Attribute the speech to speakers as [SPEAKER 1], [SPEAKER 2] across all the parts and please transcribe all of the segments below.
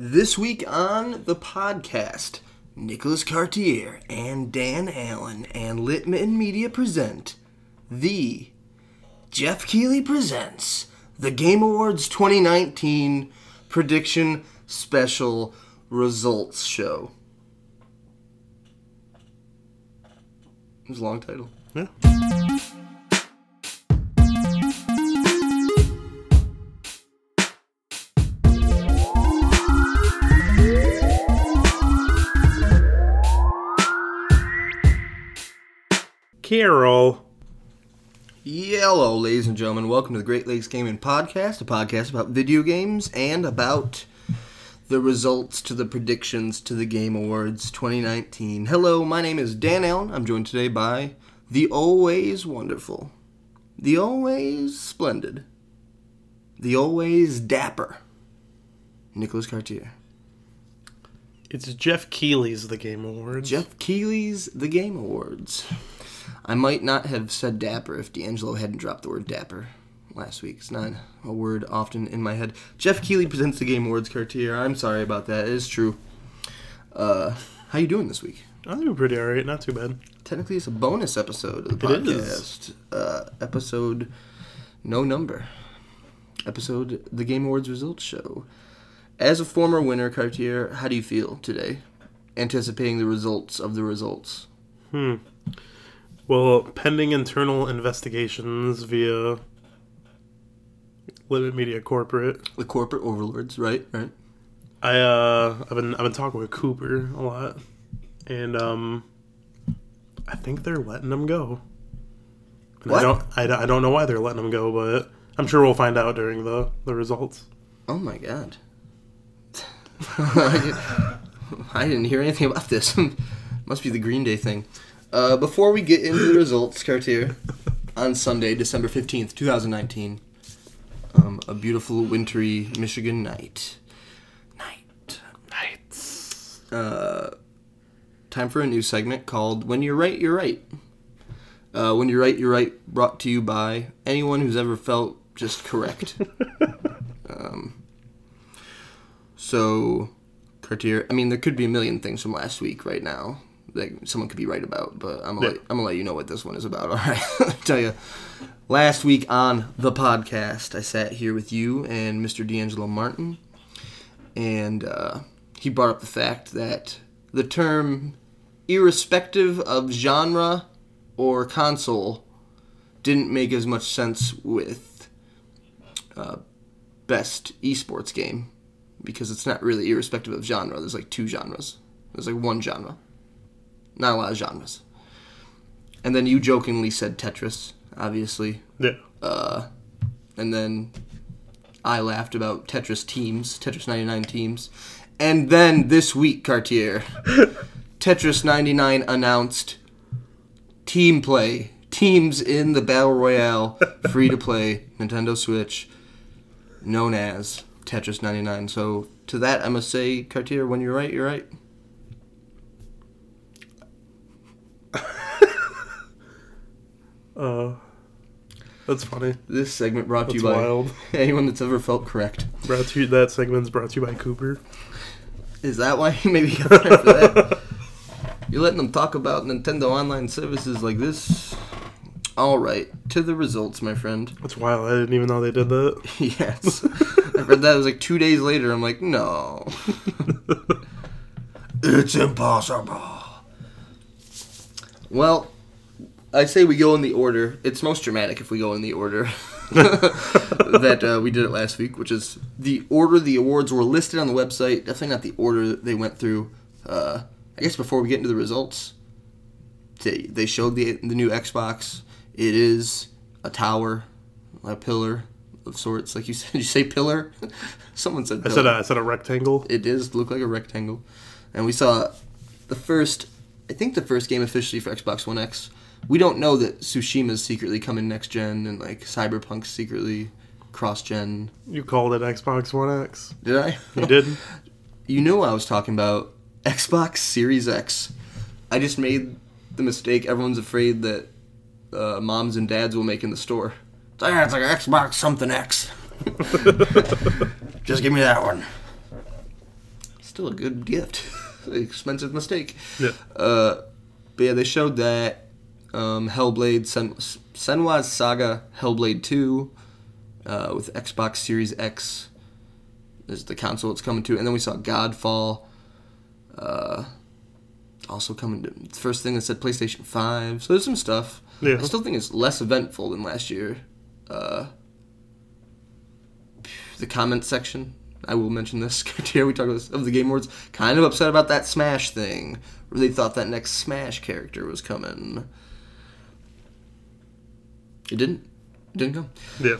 [SPEAKER 1] This week on the podcast, Nicholas Cartier and Dan Allen and Litman Media present the Geoff Keighley presents the Game Awards 2019 prediction special results show. It was a long title.
[SPEAKER 2] Yeah. Carol.
[SPEAKER 1] Yellow, ladies and gentlemen. Welcome to the Great Lakes Gaming Podcast, a podcast about video games and about the results to the predictions to the Game Awards 2019. Hello, my name is Dan Allen. I'm joined today by the always wonderful, the always splendid, the always dapper Nicholas Cartier.
[SPEAKER 2] It's Geoff Keighley's The Game Awards.
[SPEAKER 1] Geoff Keighley's The Game Awards. I might not have said dapper if D'Angelo hadn't dropped the word dapper last week. It's not a word often in my head. Geoff Keighley presents the Game Awards Cartier. I'm sorry about that. It is true. Uh, how you doing this week?
[SPEAKER 2] I'm doing pretty alright, not too bad.
[SPEAKER 1] Technically, it's a bonus episode of the
[SPEAKER 2] It
[SPEAKER 1] podcast. Uh, episode no number. Episode the Game Awards results show. As a former winner, Cartier, how do you feel today? Anticipating the results of the results.
[SPEAKER 2] Hmm. Well, pending internal investigations via Limit Media Corporate,
[SPEAKER 1] The corporate overlords, right? Right.
[SPEAKER 2] I uh I've been I've been talking with Cooper a lot, and um, I think they're letting him go. And
[SPEAKER 1] What?
[SPEAKER 2] I don't I, I don't know why they're letting him go, but I'm sure we'll find out during the the results.
[SPEAKER 1] Oh my god. I didn't hear anything about this. Must be the Green Day thing. Uh, before we get into the results, Cartier, on Sunday, December 15th, 2019, um, a beautiful wintry Michigan night. Night.
[SPEAKER 2] Nights.
[SPEAKER 1] Uh, time for a new segment called When You're Right, You're Right. Uh, when You're Right, You're Right, brought to you by anyone who's ever felt just correct. um, so, Cartier, I mean, there could be a million things from last week right now that someone could be right about, but I'm gonna,
[SPEAKER 2] Yeah.
[SPEAKER 1] let, I'm gonna let you know what this one is about. All right, tell you. Last week on the podcast, I sat here with you and Mr. D'Angelo Martin, and uh, he brought up the fact that the term, irrespective of genre or console, didn't make as much sense with uh, best esports game because it's not really irrespective of genre. There's like two genres. There's like one genre. Not a lot of genres. And then you jokingly said Tetris, obviously.
[SPEAKER 2] Yeah.
[SPEAKER 1] Uh, and then I laughed about Tetris teams, Tetris 99 teams. And then this week, Cartier, Tetris 99 announced team play. Teams in the Battle Royale, free to play Nintendo Switch, known as Tetris 99. So, to that, I must say, Cartier, when you're right, you're right.
[SPEAKER 2] Uh, that's funny.
[SPEAKER 1] This segment brought to
[SPEAKER 2] That's
[SPEAKER 1] you by
[SPEAKER 2] wild.
[SPEAKER 1] anyone that's ever felt correct.
[SPEAKER 2] Brought to you, that segment's brought to you by Cooper.
[SPEAKER 1] Is that why you maybe got time for that? You're letting them talk about Nintendo online services like this? All right, to the results, my friend.
[SPEAKER 2] That's wild. I didn't even know they did that.
[SPEAKER 1] yes, I read that. It was like two days later. I'm like, no, it's impossible. Well, I say we go in the order. It's most dramatic if we go in the order that uh, we did it last week, which is the order the awards were listed on the website. Definitely not the order they went through. Uh, I guess before we get into the results, they, they showed the the new Xbox. It is a tower, a pillar of sorts. Like you said, did you say pillar? Someone said.
[SPEAKER 2] I said uh, I said a rectangle.
[SPEAKER 1] It is look like a rectangle. And we saw the first, I think the first game officially for Xbox One X. We don't know that Tsushima's secretly coming next gen and like Cyberpunk's secretly cross gen.
[SPEAKER 2] You called it Xbox One X.
[SPEAKER 1] Did I?
[SPEAKER 2] You did.
[SPEAKER 1] You knew I was talking about Xbox Series X. I just made the mistake everyone's afraid that uh, moms and dads will make in the store. It's like, "Ah, it's like Xbox something X. just give me that one. still a good gift. Expensive mistake.
[SPEAKER 2] Yeah.
[SPEAKER 1] Uh, but yeah, they showed that um, Hellblade, Sen- Senua's Saga, Hellblade 2 uh, with Xbox Series X is the console it's coming to. And then we saw Godfall. Uh, also coming to first thing that said PlayStation 5. So there's some stuff.
[SPEAKER 2] Yeah.
[SPEAKER 1] I still think it's less eventful than last year. Uh, the comment section. I will mention this here. We talked about this of the Game Awards. Kind of upset about that Smash thing, they thought that next Smash character was coming. It didn't. It didn't come.
[SPEAKER 2] Yeah.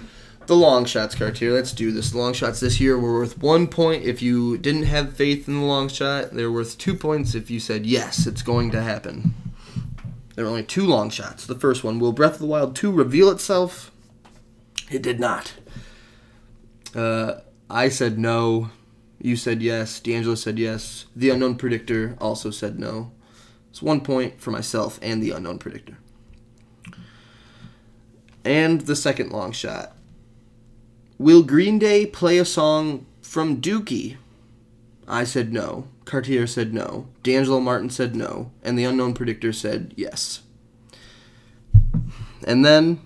[SPEAKER 1] The long shots criteria. Let's do this. The long shots this year were worth one point if you didn't have faith in the long shot. They're worth two points if you said yes, it's going to happen. There are only two long shots. The first one: Will Breath of the Wild 2 reveal itself? It did not. Uh, I said no. You said yes. D'Angelo said yes. The unknown predictor also said no. It's one point for myself and the unknown predictor. And the second long shot. Will Green Day play a song from Dookie? I said no. Cartier said no. D'Angelo Martin said no. And the unknown predictor said yes. And then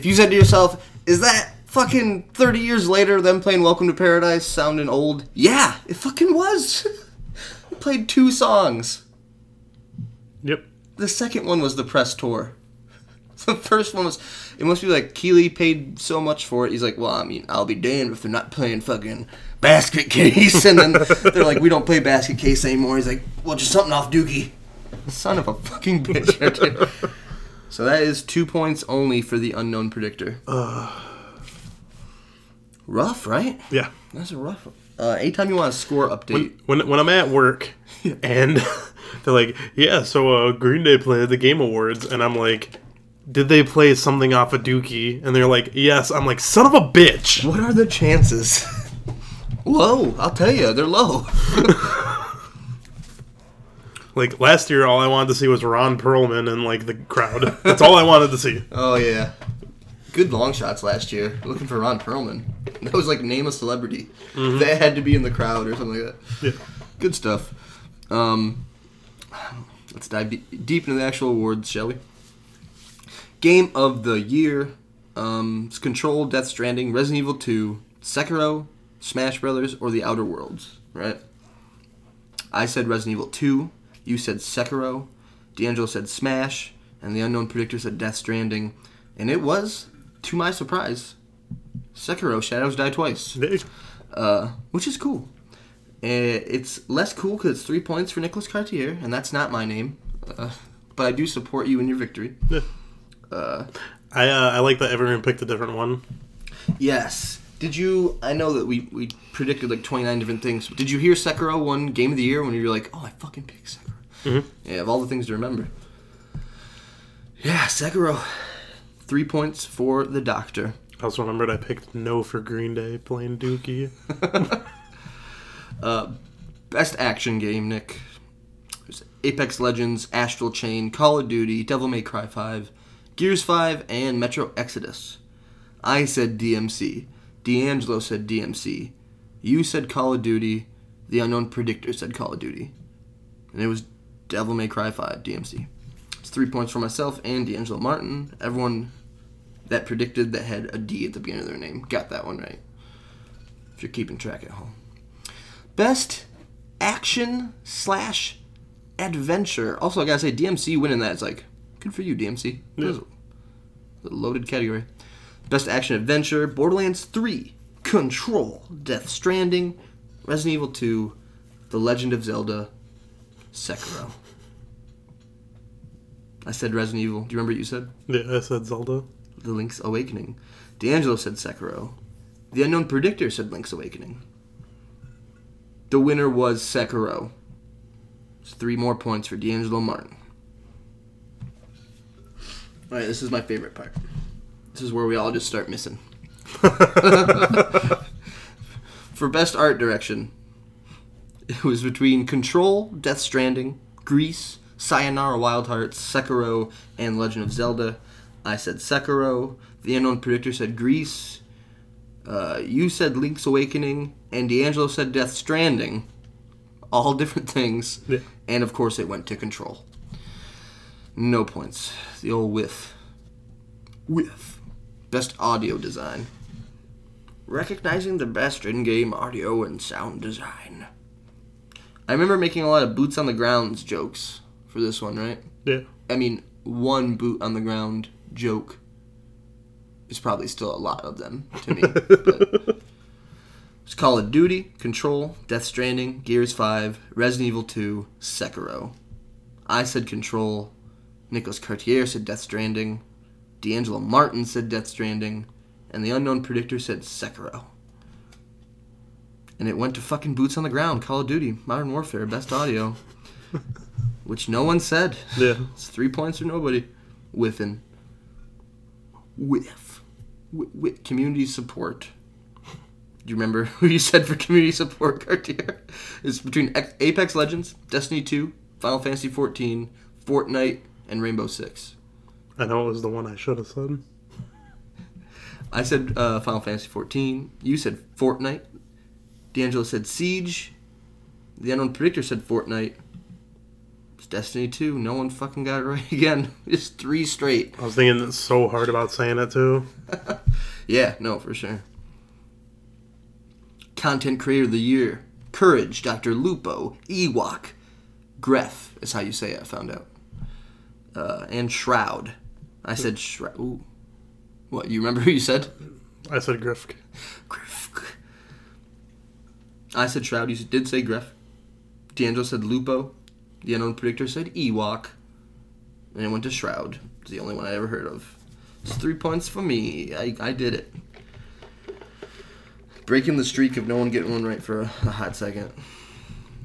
[SPEAKER 1] if you said to yourself, is that fucking 30 years later them playing Welcome to Paradise sounding old? Yeah, it fucking was. We played two songs.
[SPEAKER 2] Yep.
[SPEAKER 1] The second one was the press tour. The first one was, it must be like Keighley paid so much for it. He's like, well, I mean, I'll be damned if they're not playing fucking Basket Case. And then they're like, we don't play Basket Case anymore. He's like, well, just something off Dookie. Son of a fucking bitch. So that is two points only for the unknown predictor. Uh, Rough, right?
[SPEAKER 2] Yeah.
[SPEAKER 1] That's a rough one. Uh, anytime you want a score update,
[SPEAKER 2] When when I'm at work and they're like, yeah, so uh, Green Day played the Game Awards, and I'm like, did they play something off of Dookie? And they're like, yes. I'm like, son of a bitch.
[SPEAKER 1] what are the chances? low, I'll tell you, they're low.
[SPEAKER 2] Like last year, all I wanted to see was Ron Perlman and like the crowd. That's all I wanted to see.
[SPEAKER 1] Oh yeah, good long shots last year. Looking for Ron Perlman. That was like name a celebrity. That had to be in the crowd or something like that.
[SPEAKER 2] Yeah.
[SPEAKER 1] Good stuff. Um, let's dive de- deep into the actual awards, shall we? Game of the year: um, it's Control, Death Stranding, Resident Evil 2, Sekiro, Smash Brothers, or The Outer Worlds. Right? I said Resident Evil 2. You said Sekiro. D'Angelo said Smash, and the unknown predictor said Death Stranding, and it was, to my surprise, Sekiro: Shadows Die Twice uh, which is cool. Uh, it's less cool because it's three points for Nicholas Cartier, and that's not my name. Uh, but I do support you in your victory.
[SPEAKER 2] Yeah. I uh, I like that everyone picked a different one.
[SPEAKER 1] Yes. Did you? I know that we, we predicted like 29 different things. Did you hear Sekiro won Game of the Year when you were like, oh, I fucking picked Sekiro?
[SPEAKER 2] Mhm.
[SPEAKER 1] Yeah, of all the things to remember. Yeah, Sekiro. Three points for the Doctor.
[SPEAKER 2] I also remembered I picked no for Green Day playing Dookie.
[SPEAKER 1] Best action game, Nick. There's Apex Legends, Astral Chain, Call of Duty, Devil May Cry 5, Gears 5, and Metro Exodus. I said DMC. D'Angelo said DMC. You said Call of Duty. The unknown predictor said Call of Duty. And it was Devil May Cry 5, DMC. It's three points for myself and D'Angelo Martin. Everyone that predicted that had a D at the beginning of their name got that one right. If you're keeping track at home. Best action slash adventure. Also, I gotta say, DMC winning that is like good for you, DMC. Was a loaded category. Best action adventure: Borderlands 3, Control, Death Stranding, Resident Evil 2, The Legend of Zelda, Sekiro. I said Resident Evil. Do you remember what you said?
[SPEAKER 2] Yeah, I said Zelda.
[SPEAKER 1] The Link's Awakening. D'Angelo said Sekiro. The Unknown Predictor said Link's Awakening. The winner was Sekiro. It's three more points for D'Angelo Martin. Alright, this is my favorite part. This is where we all just start missing. For best art direction, it was between Control, Death Stranding, Gris, Sayonara Wild Hearts, Sekiro, and Legend of Zelda. I said Sekiro. The Unknown Predictor said Gris. Uh, you said Link's Awakening, and D'Angelo said Death Stranding. All different things.
[SPEAKER 2] Yeah.
[SPEAKER 1] And of course, it went to Control. No points. The old whiff. Whiff. Best audio design. Recognizing the best in game audio and sound design. I remember making a lot of boots on the grounds jokes for this one, right?
[SPEAKER 2] Yeah.
[SPEAKER 1] I mean, one boot on the ground joke is probably still a lot of them to me. but it's Call of Duty, Control, Death Stranding, Gears 5, Resident Evil 2, Sekiro. I said Control. Nicholas Cartier said Death Stranding. D'Angelo Martin said Death Stranding. And the Unknown Predictor said Sekiro. And it went to fucking Boots on the Ground, Call of Duty, Modern Warfare, Best Audio. which no one said.
[SPEAKER 2] Yeah.
[SPEAKER 1] It's three points or nobody. Whiffing. Whiff. With, wh- community support. Do you remember who you said for community support, Cartier? It's between Apex Legends, Destiny 2, Final Fantasy 14, Fortnite, and Rainbow Six.
[SPEAKER 2] I know it was the one I should have said.
[SPEAKER 1] I said uh, Final Fantasy 14. You said Fortnite. D'Angelo said Siege. The Unknown Predictor said Fortnite. It's Destiny 2. No one fucking got it right again. It's three straight.
[SPEAKER 2] I was thinking so hard about saying it too.
[SPEAKER 1] Yeah, no, for sure. Content Creator of the Year. Courage, Dr. Lupo, Ewok. Gref is how you say it, I found out. Uh, and Shroud. I said Shroud. Ooh. What, you remember who you said?
[SPEAKER 2] I said Grifk.
[SPEAKER 1] Griff. I said Shroud. You did say Griff. D'Angelo said Lupo. The Unknown Predictor said Ewok. And it went to Shroud. It's the only one I ever heard of. It's three points for me. I, I did it. Breaking the streak of no one getting one right for a, a hot second.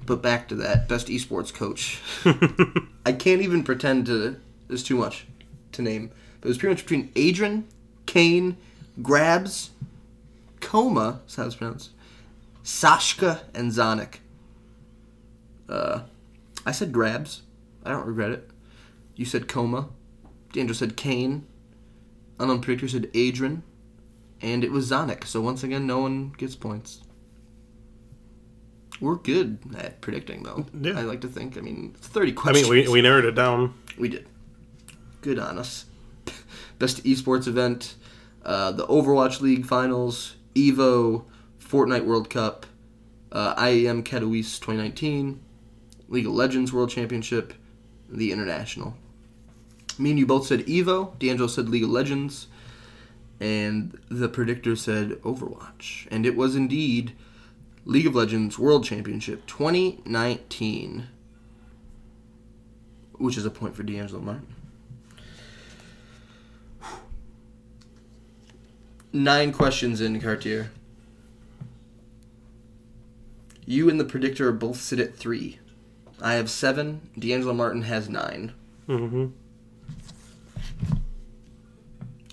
[SPEAKER 1] But back to that. Best esports coach. I can't even pretend to. There's too much to name. But it was pretty much between Adrian, Kane, Grabs, Coma, is how it's pronounced, Sashka, and zonic. Uh, I said Grabs. I don't regret it. You said Coma. D'Angelo said Kane. Unknown Predictor said Adrian. And it was zonic. So once again, no one gets points. We're good at predicting, though.
[SPEAKER 2] Yeah.
[SPEAKER 1] I like to think. I mean, 30 questions.
[SPEAKER 2] I mean, we, we narrowed it down.
[SPEAKER 1] We did. Good on us. Best esports event, uh, the Overwatch League finals, Evo, Fortnite World Cup, uh, IEM Katowice 2019, League of Legends World Championship, the International. Me and you both said Evo. D'Angelo said League of Legends, and the predictor said Overwatch, and it was indeed League of Legends World Championship 2019 which is a point for D'Angelo Martin. Nine questions in Cartier. You and the predictor both sit at three. I have seven. D'Angelo Martin has nine.
[SPEAKER 2] hmm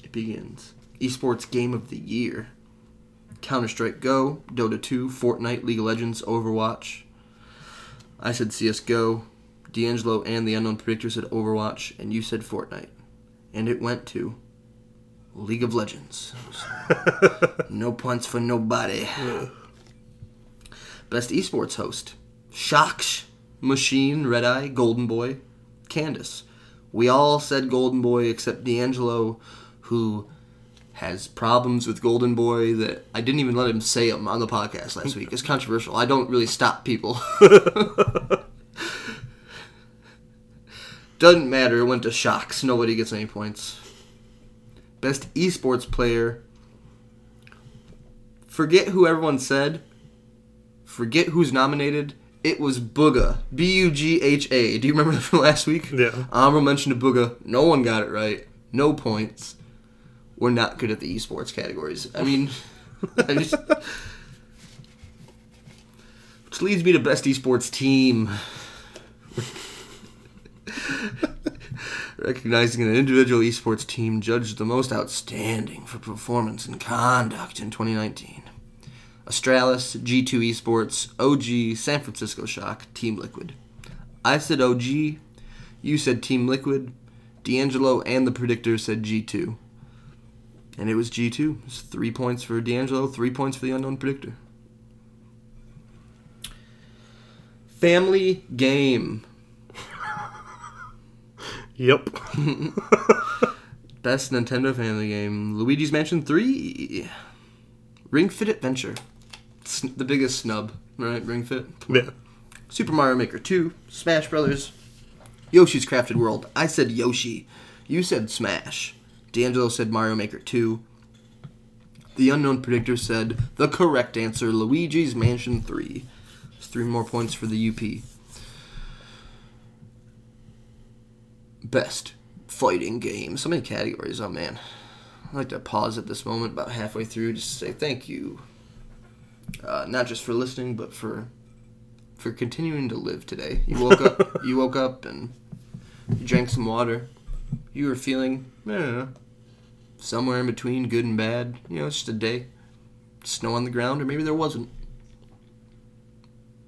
[SPEAKER 1] It begins. Esports Game of the Year. Counter Strike Go, Dota 2, Fortnite, League of Legends, Overwatch. I said CSGO. D'Angelo and the Unknown Predictor said Overwatch, and you said Fortnite. And it went to League of Legends. no points for nobody. Best esports host. Sjokz, Machine, Red Eye, Golden Boy, Candace. We all said Golden Boy except D'Angelo, who has problems with Golden Boy that I didn't even let him say them on the podcast last week. It's controversial. I don't really stop people. Doesn't matter. It went to Sjokz. Nobody gets any points. Best esports player. Forget who everyone said. Forget who's nominated. It was Bugha. B U G H A. Do you remember that from last week?
[SPEAKER 2] Yeah.
[SPEAKER 1] Honorable mention to Bugha. No one got it right. No points. We're not good at the esports categories. I mean, I just. Which leads me to best esports team. Recognizing an individual esports team judged the most outstanding for performance and conduct in 2019. Astralis, G2 Esports, OG, San Francisco Shock, Team Liquid. I said OG, you said Team Liquid, D'Angelo and the predictor said G2. And it was G2. It's three points for D'Angelo, three points for the unknown predictor. Family game.
[SPEAKER 2] Yep.
[SPEAKER 1] Best Nintendo family game. Luigi's Mansion 3. Ring Fit Adventure. Sn- the biggest snub, right? Ring Fit.
[SPEAKER 2] Yeah.
[SPEAKER 1] Super Mario Maker 2. Smash Brothers. Yoshi's Crafted World. I said Yoshi. You said Smash. D'Angelo said Mario Maker 2. The unknown predictor said the correct answer Luigi's Mansion 3. It's three more points for the UP. Best fighting game. So many categories. Oh man. I'd like to pause at this moment about halfway through just to say thank you. Uh, not just for listening, but for for continuing to live today. You woke up you woke up and you drank some water. You were feeling I don't know, somewhere in between good and bad. You know, it's just a day. Snow on the ground, or maybe there wasn't.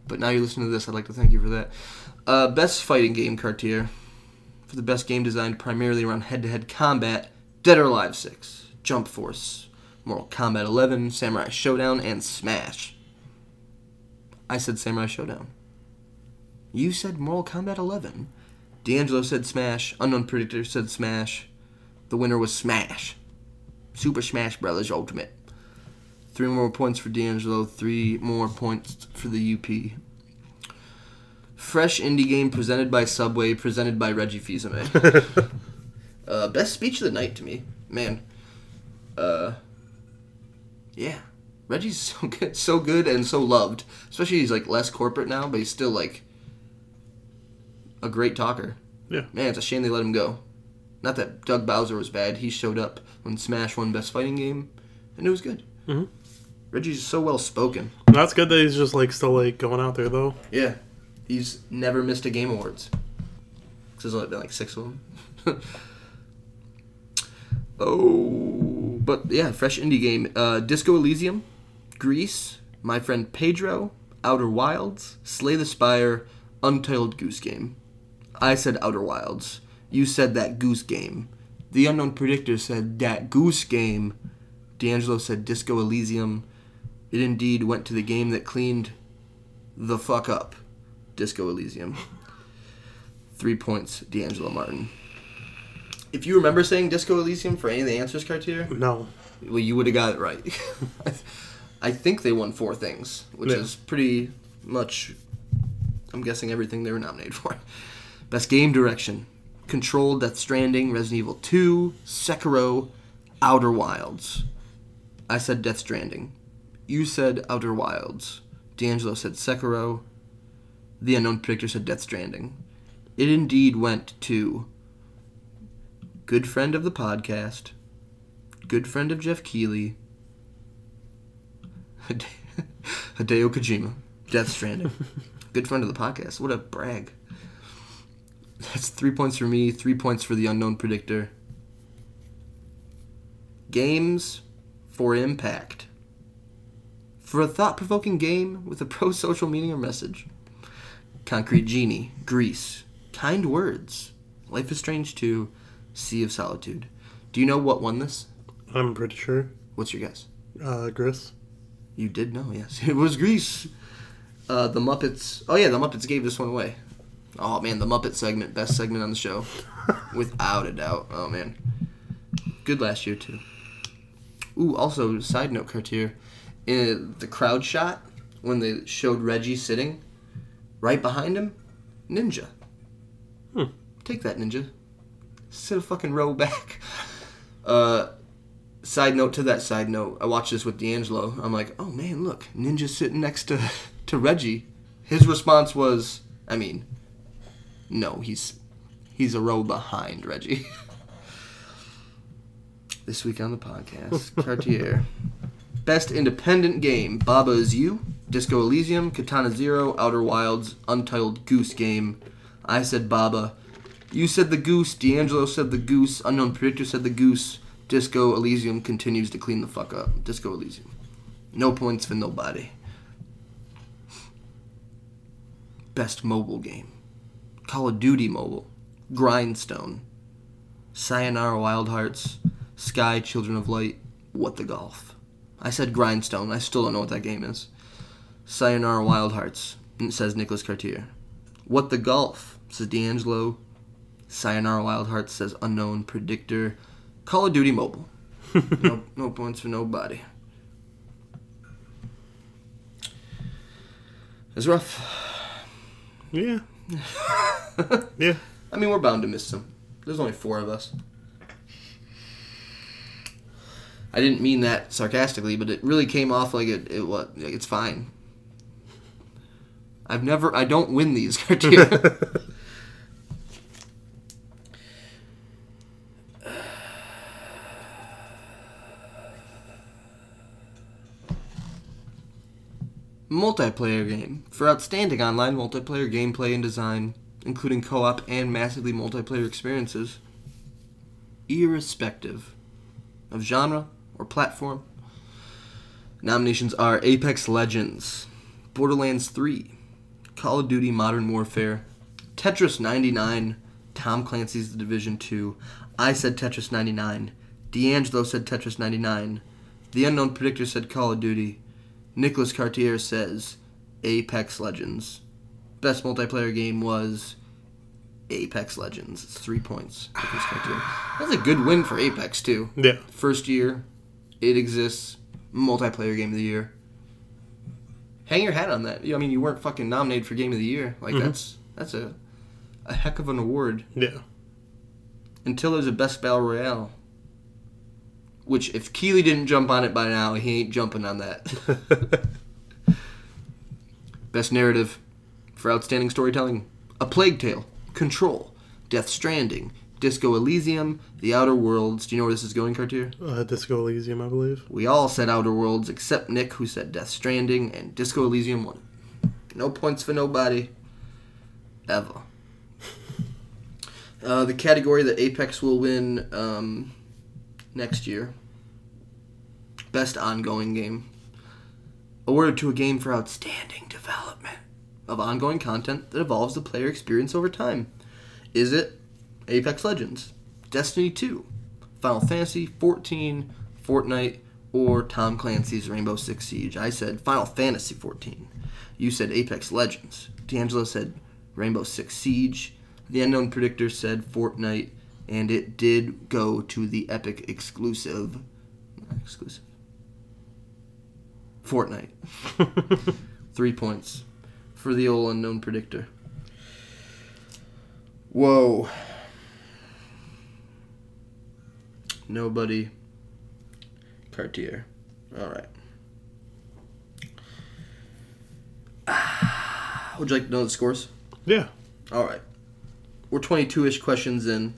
[SPEAKER 1] But now you listen to this, I'd like to thank you for that. Uh, best fighting game, Cartier. For the best game designed primarily around head to head combat, Dead or Alive 6, Jump Force, Mortal Kombat 11, Samurai Shodown, and Smash. I said Samurai Shodown. You said Mortal Kombat 11. D'Angelo said Smash. Unknown Predictor said Smash. The winner was Smash. Super Smash Brothers Ultimate. Three more points for D'Angelo. Three more points for the UP. Fresh indie game presented by Subway, presented by Reggie Fils-Aimé. uh, best speech of the night to me, man. Uh, yeah, Reggie's so good, so good and so loved. Especially he's like less corporate now, but he's still like a great talker.
[SPEAKER 2] Yeah.
[SPEAKER 1] Man, it's a shame they let him go. Not that Doug Bowser was bad. He showed up when Smash won Best Fighting Game, and it was good.
[SPEAKER 2] Mhm.
[SPEAKER 1] Reggie's so well spoken.
[SPEAKER 2] That's good that he's just like still like going out there though.
[SPEAKER 1] Yeah, he's never missed a Game Awards. 'Cause There's only been like six of them. oh, but yeah, fresh indie game. Uh, Disco Elysium, Gris, My Friend Pedro, Outer Wilds, Slay the Spire, Untitled Goose Game. I said Outer Wilds. You said that Goose Game. The unknown predictor said that Goose Game. D'Angelo said Disco Elysium. It indeed went to the game that cleaned the fuck up. Disco Elysium. Three points, D'Angelo Martin. If you remember saying Disco Elysium for any of the answers, Cartier,
[SPEAKER 2] No.
[SPEAKER 1] well, you would have got it right. I think they won four things, which
[SPEAKER 2] Yeah.
[SPEAKER 1] is pretty much, I'm guessing, everything they were nominated for. Best Game Direction Control, Death Stranding, Resident Evil 2, Sekiro, Outer Wilds. I said Death Stranding. You said Outer Wilds. D'Angelo said Sekiro. The unknown predictor said Death Stranding. It indeed went to good friend of the podcast, good friend of Geoff Keighley, Hide- Hideo Kojima, Death Stranding. good friend of the podcast. What a brag. That's three points for me, three points for the unknown predictor. Games for impact. For a thought provoking game with a pro social meaning or message. Concrete Genie, Gris, Kind Words, Life is Strange 2, Sea of Solitude. Do you know what won this?
[SPEAKER 2] I'm pretty sure.
[SPEAKER 1] What's your guess?
[SPEAKER 2] Uh, Gris.
[SPEAKER 1] You did know, yes. It was Gris. Uh, the Muppets. Oh, yeah, the Muppets gave this one away. Oh, man, the Muppet segment, best segment on the show. Without a doubt. Oh, man. Good last year, too. Ooh, also, side note, Cartier. In the crowd shot, when they showed Reggie sitting, right behind him, Ninja.
[SPEAKER 2] Hmm.
[SPEAKER 1] Take that, Ninja. Sit a fucking row back. Uh, side note to that side note, I watched this with D'Angelo. I'm like, oh man, look, Ninja's sitting next to to Reggie. His response was, I mean, no, he's he's a row behind Reggie. this week on the podcast, Cartier. Best independent game: Baba is You, Disco Elysium, Katana Zero, Outer Wilds, Untitled Goose Game. I said Baba. You said the goose. D'Angelo said the goose. Unknown predictor said the goose. Disco Elysium continues to clean the fuck up. Disco Elysium. No points for nobody. Best mobile game. Call of Duty Mobile. Grindstone. Sayonara Wild Hearts. Sky Children of Light. What the Golf. I said Grindstone. I still don't know what that game is. Sayonara Wild Hearts. Says Nicholas Cartier. What the Golf says D'Angelo. Sayonara Wild Hearts says Unknown Predictor. Call of Duty Mobile. no, no points for nobody. It's rough.
[SPEAKER 2] Yeah. yeah.
[SPEAKER 1] I mean, we're bound to miss some. There's only four of us. I didn't mean that sarcastically, but it really came off like it. It what? Like it's fine. I've never. I don't win these Cartier. Multiplayer game for outstanding online multiplayer gameplay and design, including co-op and massively multiplayer experiences, irrespective of genre or platform. Nominations are Apex Legends, Borderlands 3, Call of Duty Modern Warfare, Tetris 99, Tom Clancy's The Division 2. I said Tetris 99. D'Angelo said Tetris 99. The Unknown Predictor said Call of Duty. Nicholas Cartier says Apex Legends. Best multiplayer game was Apex Legends. It's three points. Nicholas Cartier. That's a good win for Apex too.
[SPEAKER 2] Yeah.
[SPEAKER 1] First year, it exists. Multiplayer game of the year. Hang your hat on that. I mean, you weren't fucking nominated for game of the year. Like mm-hmm. that's that's a a heck of an award.
[SPEAKER 2] Yeah.
[SPEAKER 1] Until there's a best battle royale. Which, if Keighley didn't jump on it by now, he ain't jumping on that. Best narrative for outstanding storytelling: A Plague Tale, Control, Death Stranding, Disco Elysium, The Outer Worlds. Do you know where this is going, Cartier?
[SPEAKER 2] Uh, Disco Elysium, I believe.
[SPEAKER 1] We all said Outer Worlds except Nick, who said Death Stranding, and Disco Elysium won. No points for nobody. Ever. Uh, the category that Apex will win um, next year Best Ongoing Game. Awarded to a game for outstanding development of ongoing content that evolves the player experience over time. Is it Apex Legends, Destiny 2, Final Fantasy 14, Fortnite, or Tom Clancy's Rainbow Six Siege? I said Final Fantasy 14. You said Apex Legends. D'Angelo said Rainbow Six Siege. The Unknown Predictor said Fortnite, and it did go to the Epic exclusive. Exclusive. Fortnite. Three points for the old Unknown Predictor. Whoa. Nobody. Cartier. All right. Would you like to know the scores?
[SPEAKER 2] Yeah.
[SPEAKER 1] All right. We're 22 ish questions in.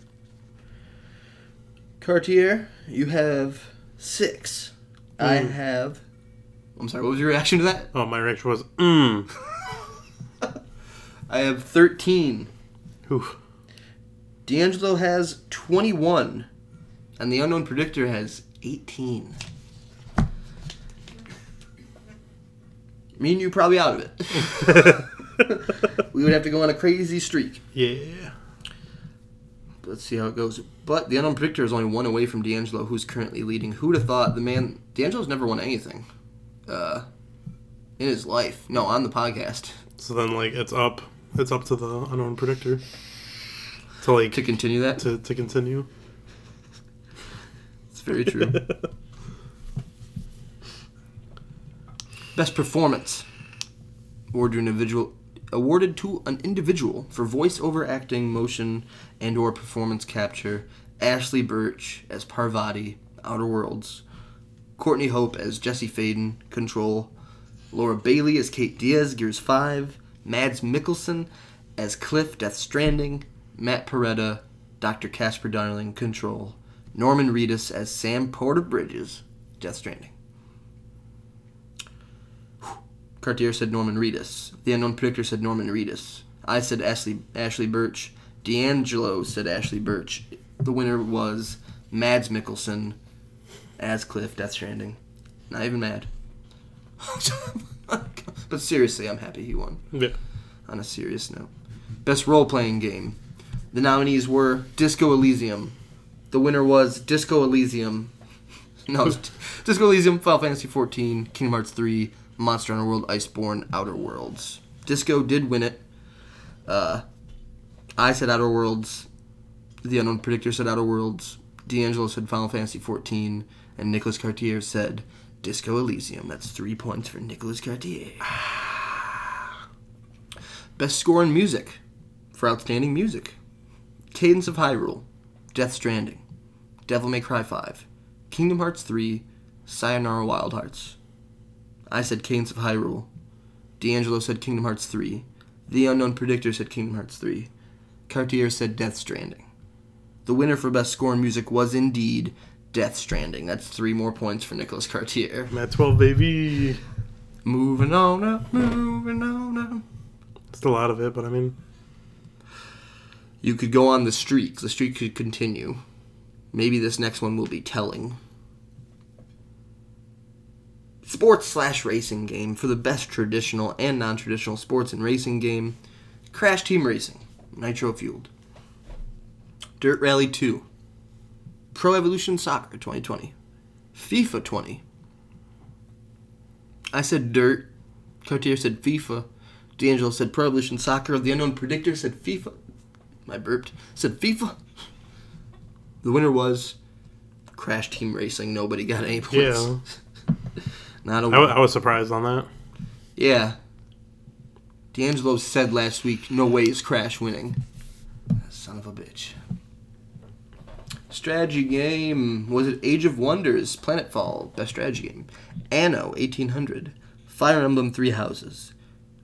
[SPEAKER 1] Cartier, you have six. I
[SPEAKER 2] Mm.
[SPEAKER 1] have. I'm sorry, what was your reaction to that?
[SPEAKER 2] Oh, my reaction was, mmm.
[SPEAKER 1] I have 13.
[SPEAKER 2] Oof.
[SPEAKER 1] D'Angelo has 21. And the Unknown Predictor has 18. Me and you probably out of it. we would have to go on a crazy streak.
[SPEAKER 2] Yeah.
[SPEAKER 1] Let's see how it goes. But the Unknown Predictor is only one away from D'Angelo, who's currently leading. Who'd have thought the man. D'Angelo's never won anything uh, in his life. No, on the podcast.
[SPEAKER 2] So then, like, it's up. It's up to the unknown predictor to like
[SPEAKER 1] To continue that,
[SPEAKER 2] to, to continue.
[SPEAKER 1] it's very true. Best performance awarded to individual awarded to an individual for voiceover acting, motion, and or performance capture. Ashly Burch as Parvati, Outer Worlds. Courtney Hope as Jesse Faden, Control. Laura Bailey as Kate Diaz, Gears 5. Mads Mikkelsen as Cliff, Death Stranding. Matt Porretta, Dr. Casper Darling, Control. Norman Reedus as Sam Porter Bridges, Death Stranding. Cartier said Norman Reedus. The Unknown Predictor said Norman Reedus. I said Ashley, Ashly Burch. D'Angelo said Ashly Burch. The winner was Mads Mikkelsen as Cliff, Death Stranding. Not even mad. but seriously, I'm happy he won.
[SPEAKER 2] Yeah.
[SPEAKER 1] On a serious note. Best role playing game. The nominees were Disco Elysium. The winner was Disco Elysium. No, Disco Elysium, Final Fantasy XIV, Kingdom Hearts 3, Monster Hunter World, Iceborne, Outer Worlds. Disco did win it. Uh, I said Outer Worlds. The Unknown Predictor said Outer Worlds. D'Angelo said Final Fantasy XIV. And Nicholas Cartier said Disco Elysium. That's three points for Nicholas Cartier. Best score in music for outstanding music. Cadence of Hyrule, Death Stranding, Devil May Cry 5, Kingdom Hearts 3, Sayonara Wild Hearts. I said Cadence of Hyrule. D'Angelo said Kingdom Hearts 3. The Unknown Predictor said Kingdom Hearts 3. Cartier said Death Stranding. The winner for Best Score in Music was indeed Death Stranding. That's three more points for Nicholas Cartier.
[SPEAKER 2] Matt 12, baby.
[SPEAKER 1] Moving on up, moving on up.
[SPEAKER 2] It's a lot of it, but I mean,
[SPEAKER 1] You could go on the streak. The streak could continue. Maybe this next one will be telling. Sports slash racing game for the best traditional and non traditional sports and racing game. Crash Team Racing, Nitro Fueled. Dirt Rally 2. Pro Evolution Soccer 2020. FIFA 20. I said Dirt. Cartier said FIFA. D'Angelo said Pro Evolution Soccer. The Unknown Predictor said FIFA. I burped. Said FIFA. The winner was Crash Team Racing. Nobody got any points.
[SPEAKER 2] yeah.
[SPEAKER 1] Not a
[SPEAKER 2] I, wa- I was surprised on that.
[SPEAKER 1] Yeah. D'Angelo said last week, no way is Crash winning. Son of a bitch. Strategy game. Was it Age of Wonders? Planetfall. Best strategy game. Anno 1800. Fire Emblem Three Houses.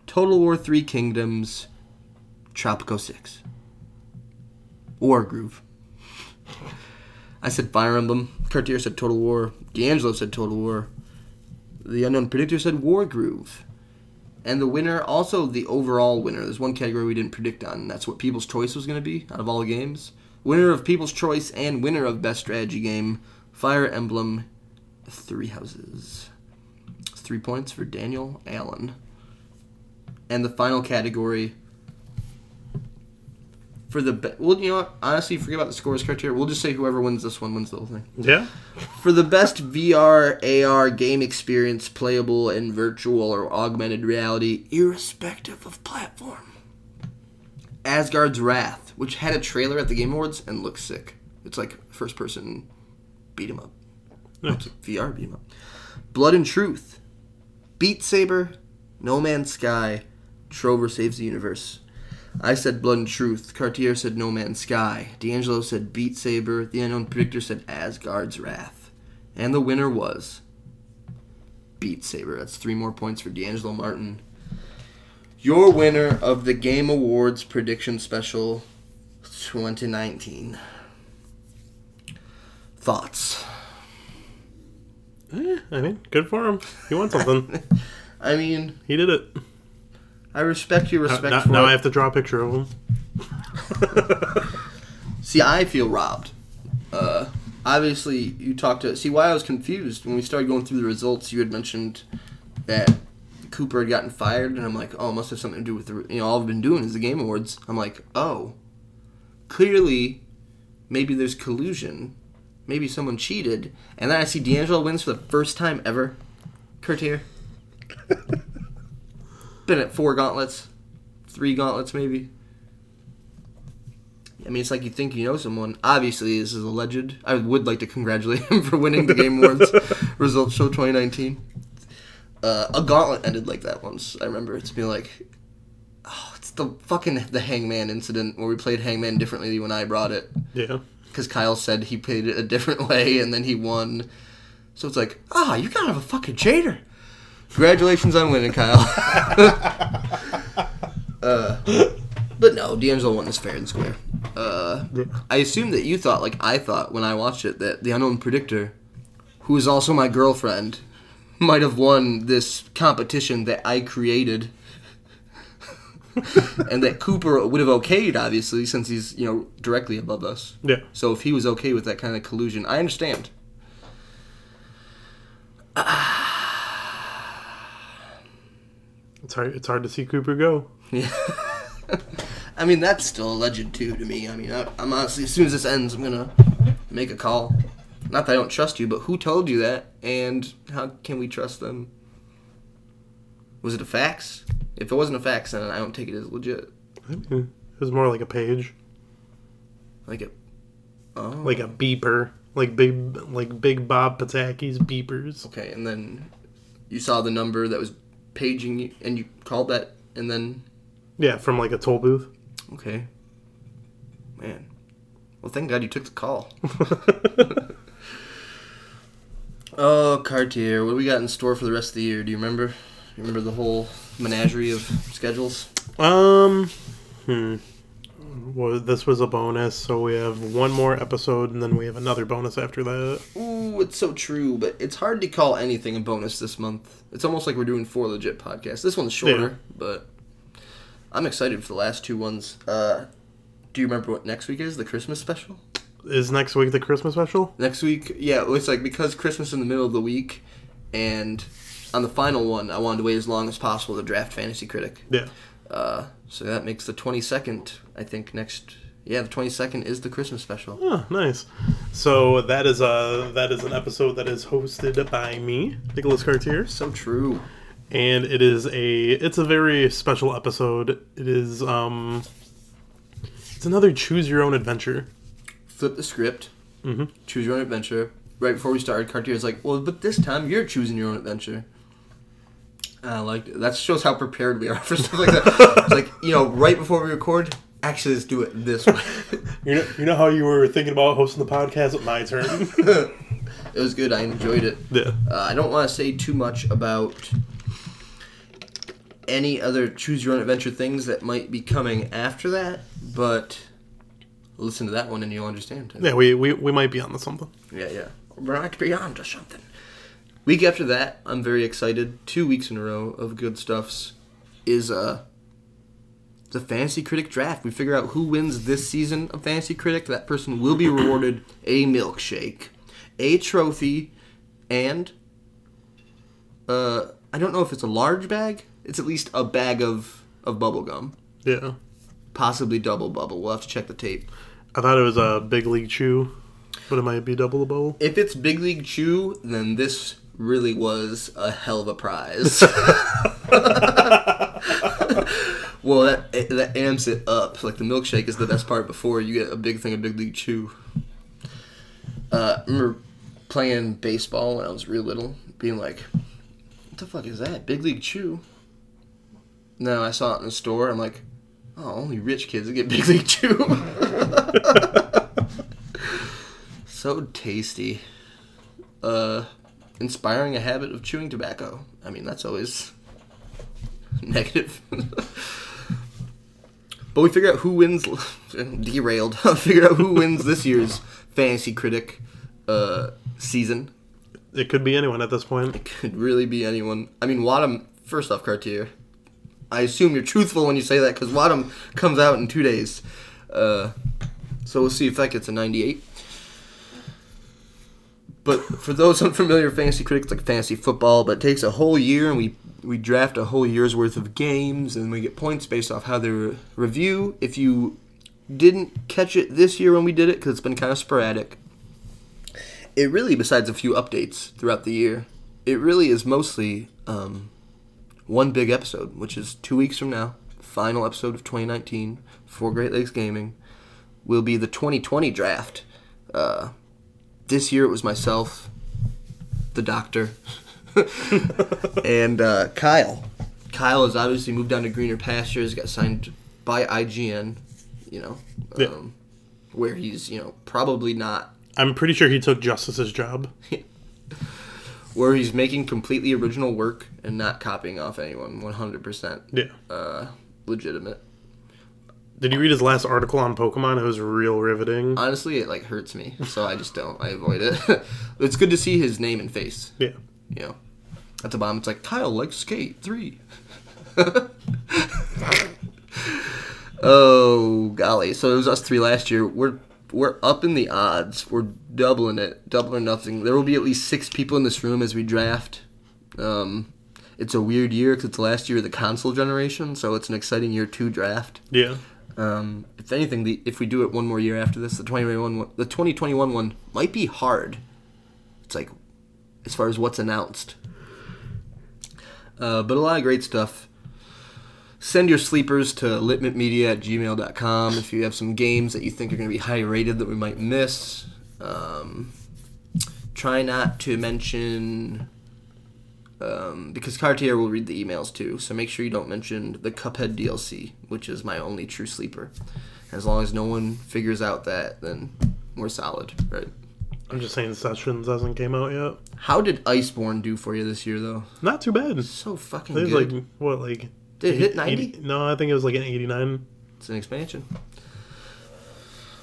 [SPEAKER 1] Total War Three Kingdoms. Tropico 6. Wargroove. I said Fire Emblem. Cartier said Total War. D'Angelo said Total War. The Unknown Predictor said Wargroove. And the winner, also the overall winner, there's one category we didn't predict on, and that's what People's Choice was going to be out of all the games. Winner of People's Choice and winner of Best Strategy Game, Fire Emblem Three Houses. Three points for Daniel Allen. And the final category for the be- well, you know what? Honestly, forget about the scores criteria. We'll just say whoever wins this one wins the whole thing.
[SPEAKER 2] Yeah.
[SPEAKER 1] For the best VR, AR game experience, playable in virtual or augmented reality, irrespective of platform. Asgard's Wrath, which had a trailer at the Game Awards and looks sick. It's like first person beat 'em up.
[SPEAKER 2] Nice.
[SPEAKER 1] VR beat 'em up. Blood and Truth, Beat Saber, No Man's Sky, Trover Saves the Universe. I said Blood and Truth. Cartier said No Man's Sky. D'Angelo said Beat Saber. The Unknown Predictor said Asgard's Wrath. And the winner was Beat Saber. That's three more points for D'Angelo Martin. Your winner of the Game Awards Prediction Special 2019. Thoughts?
[SPEAKER 2] Eh, I mean, good for him. He won something.
[SPEAKER 1] I mean,
[SPEAKER 2] he did it.
[SPEAKER 1] I respect your respect
[SPEAKER 2] now
[SPEAKER 1] for
[SPEAKER 2] now
[SPEAKER 1] it.
[SPEAKER 2] I have to draw a picture of him.
[SPEAKER 1] See, I feel robbed. Uh, obviously, you talked to. See, why I was confused when we started going through the results. You had mentioned that Cooper had gotten fired, and I'm like, oh, it must have something to do with the. You know, all I've been doing is the Game Awards. I'm like, oh, clearly, maybe there's collusion. Maybe someone cheated, and then I see D'Angelo wins for the first time ever. Cartier. Been at four gauntlets, three gauntlets maybe. I mean, it's like you think you know someone. Obviously, this is alleged. I would like to congratulate him for winning the Game Awards Results Show 2019. Uh, a gauntlet ended like that once. I remember it's being like, oh, it's the fucking the Hangman incident where we played Hangman differently when I brought it
[SPEAKER 2] Yeah.
[SPEAKER 1] because Kyle said he played it a different way and then he won. So it's like, ah, you kind of a fucking cheater. Congratulations on winning, Kyle. uh, but no, D'Angelo won this fair and square. Uh, I assume that you thought, like I thought when I watched it, that the unknown predictor, who is also my girlfriend, might have won this competition that I created. and that Cooper would have okayed, obviously, since he's you know directly above us.
[SPEAKER 2] Yeah.
[SPEAKER 1] So if he was okay with that kind of collusion, I understand.
[SPEAKER 2] It's hard. It's hard to see Cooper go. Yeah.
[SPEAKER 1] I mean, that's still alleged too to me. I mean, I, I'm honestly, as soon as this ends, I'm gonna make a call. Not that I don't trust you, but who told you that, and how can we trust them? Was it a fax? If it wasn't a fax, then I don't take it as legit.
[SPEAKER 2] I mean, it was more like a page,
[SPEAKER 1] Like a, Oh.
[SPEAKER 2] like a beeper, like big, like Big Bob Pataki's beepers.
[SPEAKER 1] Okay, and then you saw the number that was paging you, and you called that, and then
[SPEAKER 2] Yeah, from like a toll booth.
[SPEAKER 1] okay, man. Well, thank God you took the call. oh, Cartier, what do we got in store for the rest of the year? Do you remember? You remember the whole menagerie of schedules?
[SPEAKER 2] Um, hmm. Well, this was a bonus, so we have one more episode, and then we have another bonus after that.
[SPEAKER 1] Ooh, it's so true, but it's hard to call anything a bonus this month. It's almost like we're doing four legit podcasts. This one's shorter,
[SPEAKER 2] Yeah.
[SPEAKER 1] but I'm excited for the last two ones. Uh, do you remember what next week is? The Christmas special?
[SPEAKER 2] Is next week the Christmas special?
[SPEAKER 1] Next week, yeah, it's like because Christmas in the middle of the week, and on the final one, I wanted to wait as long as possible to draft Fantasy Critic.
[SPEAKER 2] Yeah.
[SPEAKER 1] Uh, so that makes the 22nd, I think, next. Yeah, the 22nd is the Christmas special.
[SPEAKER 2] Oh, nice. So that is a that is an episode that is hosted by me, Nicholas Cartier,
[SPEAKER 1] So true.
[SPEAKER 2] and it is a it's a very special episode. It is um, it's another choose your own adventure.
[SPEAKER 1] Flip the script,
[SPEAKER 2] Mhm.
[SPEAKER 1] choose your own adventure. Right before we started, Cartier Cartier's like, well, but this time you're choosing your own adventure. I liked it. That shows how prepared we are for stuff like that. it's like, you know, right before we record, actually, let's do it this way.
[SPEAKER 2] You know, you know how you were thinking about hosting the podcast. At my turn.
[SPEAKER 1] it was good. I enjoyed it.
[SPEAKER 2] yeah.
[SPEAKER 1] Uh, I don't want to say too much about any other choose your own adventure things that might be coming after that, but listen to that one and you'll understand.
[SPEAKER 2] Yeah, we, we, we might be on to something.
[SPEAKER 1] Yeah, yeah. We're not beyond or something. Week after that, I'm very excited. Two weeks in a row of good stuffs is uh the Fantasy Critic draft. We figure out who wins this season of Fantasy Critic. That person will be rewarded a milkshake, a trophy, and uh I don't know if it's a large bag. It's at least a bag of of bubble gum,
[SPEAKER 2] Yeah.
[SPEAKER 1] possibly double bubble. We'll have to check the tape.
[SPEAKER 2] I thought it was a big league chew, but it might be double the bowl.
[SPEAKER 1] If it's Big League Chew, then this really was a hell of a prize. well, that that amps it up. Like the milkshake is the best part before you get a big thing of Big League Chew. Uh, I remember playing baseball when I was real little, being like, "What the fuck is that? Big League Chew?" No, I saw it in the store. I'm like, "Oh, only rich kids get Big League Chew." so tasty. Uh, inspiring a habit of chewing tobacco. I mean, that's always negative. But we figured out who wins. Derailed. figured out who wins this year's fantasy critic uh, season.
[SPEAKER 2] It could be anyone at this point.
[SPEAKER 1] It could really be anyone. I mean, Wattam. First off, Cartier. I assume you're truthful when you say that because Wattam comes out in two days. Uh, so we'll see if that gets a 98. But for those unfamiliar fantasy critics, like fantasy football, but it takes a whole year, and we we draft a whole year's worth of games, and we get points based off how they re- review. If you didn't catch it this year when we did it, because it's been kind of sporadic, it really, besides a few updates throughout the year, it really is mostly um, one big episode, which is two weeks from now, final episode of 2019 for Great Lakes Gaming, will be the 2020 draft. Uh, this year it was myself, the doctor, and uh, Kyle. Kyle has obviously moved down to greener pastures, got signed by IGN, you know, um,
[SPEAKER 2] Yeah.
[SPEAKER 1] where he's, you know, probably not
[SPEAKER 2] I'm pretty sure he took Justice's job.
[SPEAKER 1] where he's making completely original work and not copying off anyone 100%
[SPEAKER 2] Yeah.
[SPEAKER 1] uh, legitimate
[SPEAKER 2] Did you read his last article on Pokemon? It was real riveting.
[SPEAKER 1] honestly it like hurts me so i just don't i avoid it it's good to see his name and face
[SPEAKER 2] Yeah.
[SPEAKER 1] you know at the bottom it's like kyle likes skate 3 oh golly! So it was us three last year. We're we're up in the odds. We're doubling it, double or nothing. There will be at least six people in this room as we draft. Um, it's a weird year because it's the last year of the console generation, so it's an exciting year to draft.
[SPEAKER 2] Yeah.
[SPEAKER 1] Um, if anything, the, if we do it one more year after this, the 2021 one, the 2021 one might be hard. It's like as far as what's announced. Uh, but a lot of great stuff. Send your sleepers to litmitmedia at gmail.com if you have some games that you think are going to be high rated that we might miss. Um, try not to mention, um, because Cartier will read the emails too, so make sure you don't mention the Cuphead DLC, which is my only true sleeper. As long as no one figures out that, then we're solid, right?
[SPEAKER 2] I'm just saying Sessions hasn't came out yet.
[SPEAKER 1] How did Iceborne do for you this year, though?
[SPEAKER 2] Not too bad.
[SPEAKER 1] So fucking
[SPEAKER 2] It was
[SPEAKER 1] good.
[SPEAKER 2] like what like
[SPEAKER 1] Did it hit
[SPEAKER 2] 80
[SPEAKER 1] 90?
[SPEAKER 2] No, I think it was like an 89.
[SPEAKER 1] It's an expansion.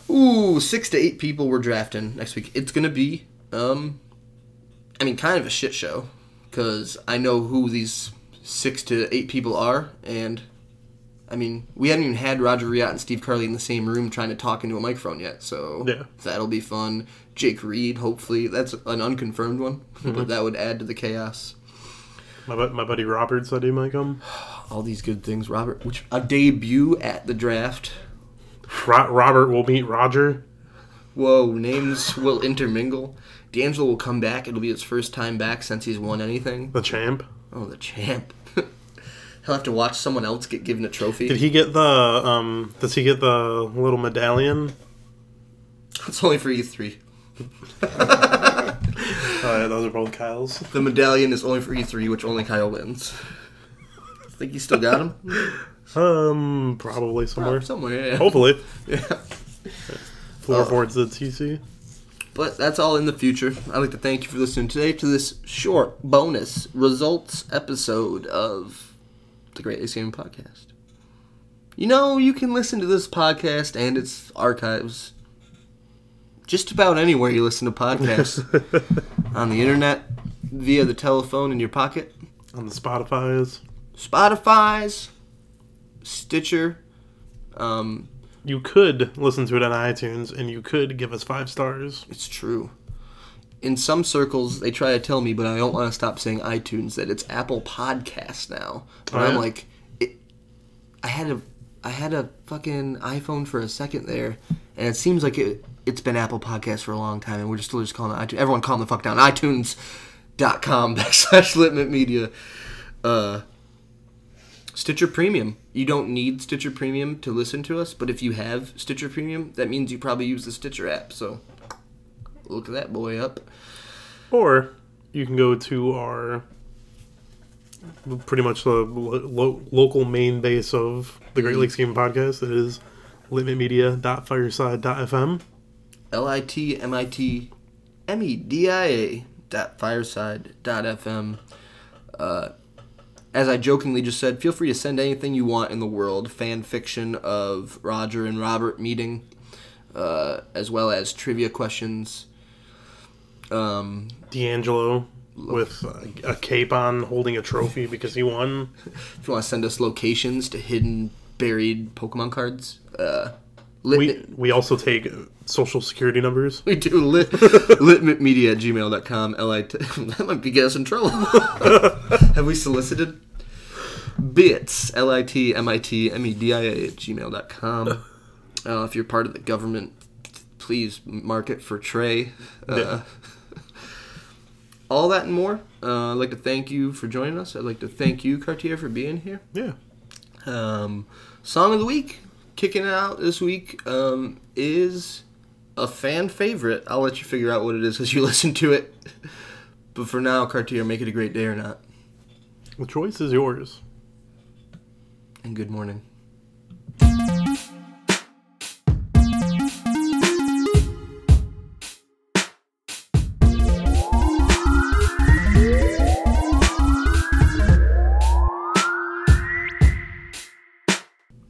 [SPEAKER 1] Ooh, six to eight people we're drafting next week. It's gonna be, um, I mean, kind of a shit show, because I know who these six to eight people are, and I mean, we haven't even had Roger Riot and Steve Carley in the same room trying to talk into a microphone yet, so
[SPEAKER 2] Yeah.
[SPEAKER 1] that'll be fun. Jake Reed, hopefully, that's an unconfirmed one, but mm-hmm. that would add to the chaos.
[SPEAKER 2] My bu- my buddy Robert said he might come.
[SPEAKER 1] All these good things, Robert. Which a debut at the draft.
[SPEAKER 2] Ro- Robert will meet Roger.
[SPEAKER 1] Whoa, names will intermingle. D'Angelo will come back. It'll be his first time back since he's won anything.
[SPEAKER 2] The champ.
[SPEAKER 1] Oh, the champ. He'll have to watch someone else get given a trophy.
[SPEAKER 2] Did he get the um? Does he get the little medallion?
[SPEAKER 1] It's only for E3.
[SPEAKER 2] Uh, those are both Kyle's.
[SPEAKER 1] The medallion is only for E3, which only Kyle wins. I think you still got him?
[SPEAKER 2] Um, probably somewhere.
[SPEAKER 1] Somewhere, yeah.
[SPEAKER 2] Hopefully,
[SPEAKER 1] yeah.
[SPEAKER 2] floorboards the TC.
[SPEAKER 1] But that's all in the future. I'd like to thank you for listening today to this short bonus results episode of the Great Lakes Gaming Podcast. You know, you can listen to this podcast and its archives just about anywhere you listen to podcasts on the internet, via the telephone in your pocket,
[SPEAKER 2] On the Spotify's,
[SPEAKER 1] Spotify's, Stitcher. Um,
[SPEAKER 2] you could listen to it on iTunes, and you could give us five stars.
[SPEAKER 1] It's true. In some circles, they try to tell me, but I don't want to stop saying iTunes that it's Apple Podcast now. But
[SPEAKER 2] Oh,
[SPEAKER 1] I'm
[SPEAKER 2] yeah?
[SPEAKER 1] like, it, I had a, I had a fucking iPhone for a second there, and it seems like it, it's been Apple Podcasts for a long time, and we're just still just calling it iTunes. Everyone, calm the fuck down. iTunes.com backslash Litmit Media. Uh, Stitcher Premium. You don't need Stitcher Premium to listen to us, but if you have Stitcher Premium, that means you probably use the Stitcher app. So look that boy up.
[SPEAKER 2] Or you can go to our pretty much the lo- lo- local main base of the Great Lakes Game Podcast. It is litmitmedia.fireside.fm.
[SPEAKER 1] L I T M I T M E D I A dot fireside dot FM. Uh, as I jokingly just said, feel free to send anything you want in the world. Fan fiction of Roger and Robert meeting, uh, as well as trivia questions. Um,
[SPEAKER 2] D'Angelo with a, a cape on holding a trophy because he won.
[SPEAKER 1] if you want to send us locations to hidden buried Pokemon cards, uh, lit,
[SPEAKER 2] We, we also take social security numbers.
[SPEAKER 1] We do lit, litmitmedia at gmail.com. L-I-T, that might be get us in trouble. Have we solicited? Bits, L-I-T-M-I-T-M-E-D-I-A at gmail.com. Uh, if you're part of the government, please mark it for Trey. Uh,
[SPEAKER 2] Yeah.
[SPEAKER 1] All that and more. Uh, I'd like to thank you for joining us. I'd like to thank you, Cartier, for being here.
[SPEAKER 2] Yeah.
[SPEAKER 1] Um, song of the week, kicking it out this week, um, is a fan favorite. I'll let you figure out what it is as you listen to it. But for now, Cartier, make it a great day or not.
[SPEAKER 2] The choice is yours.
[SPEAKER 1] And good morning.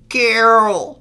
[SPEAKER 1] Carol!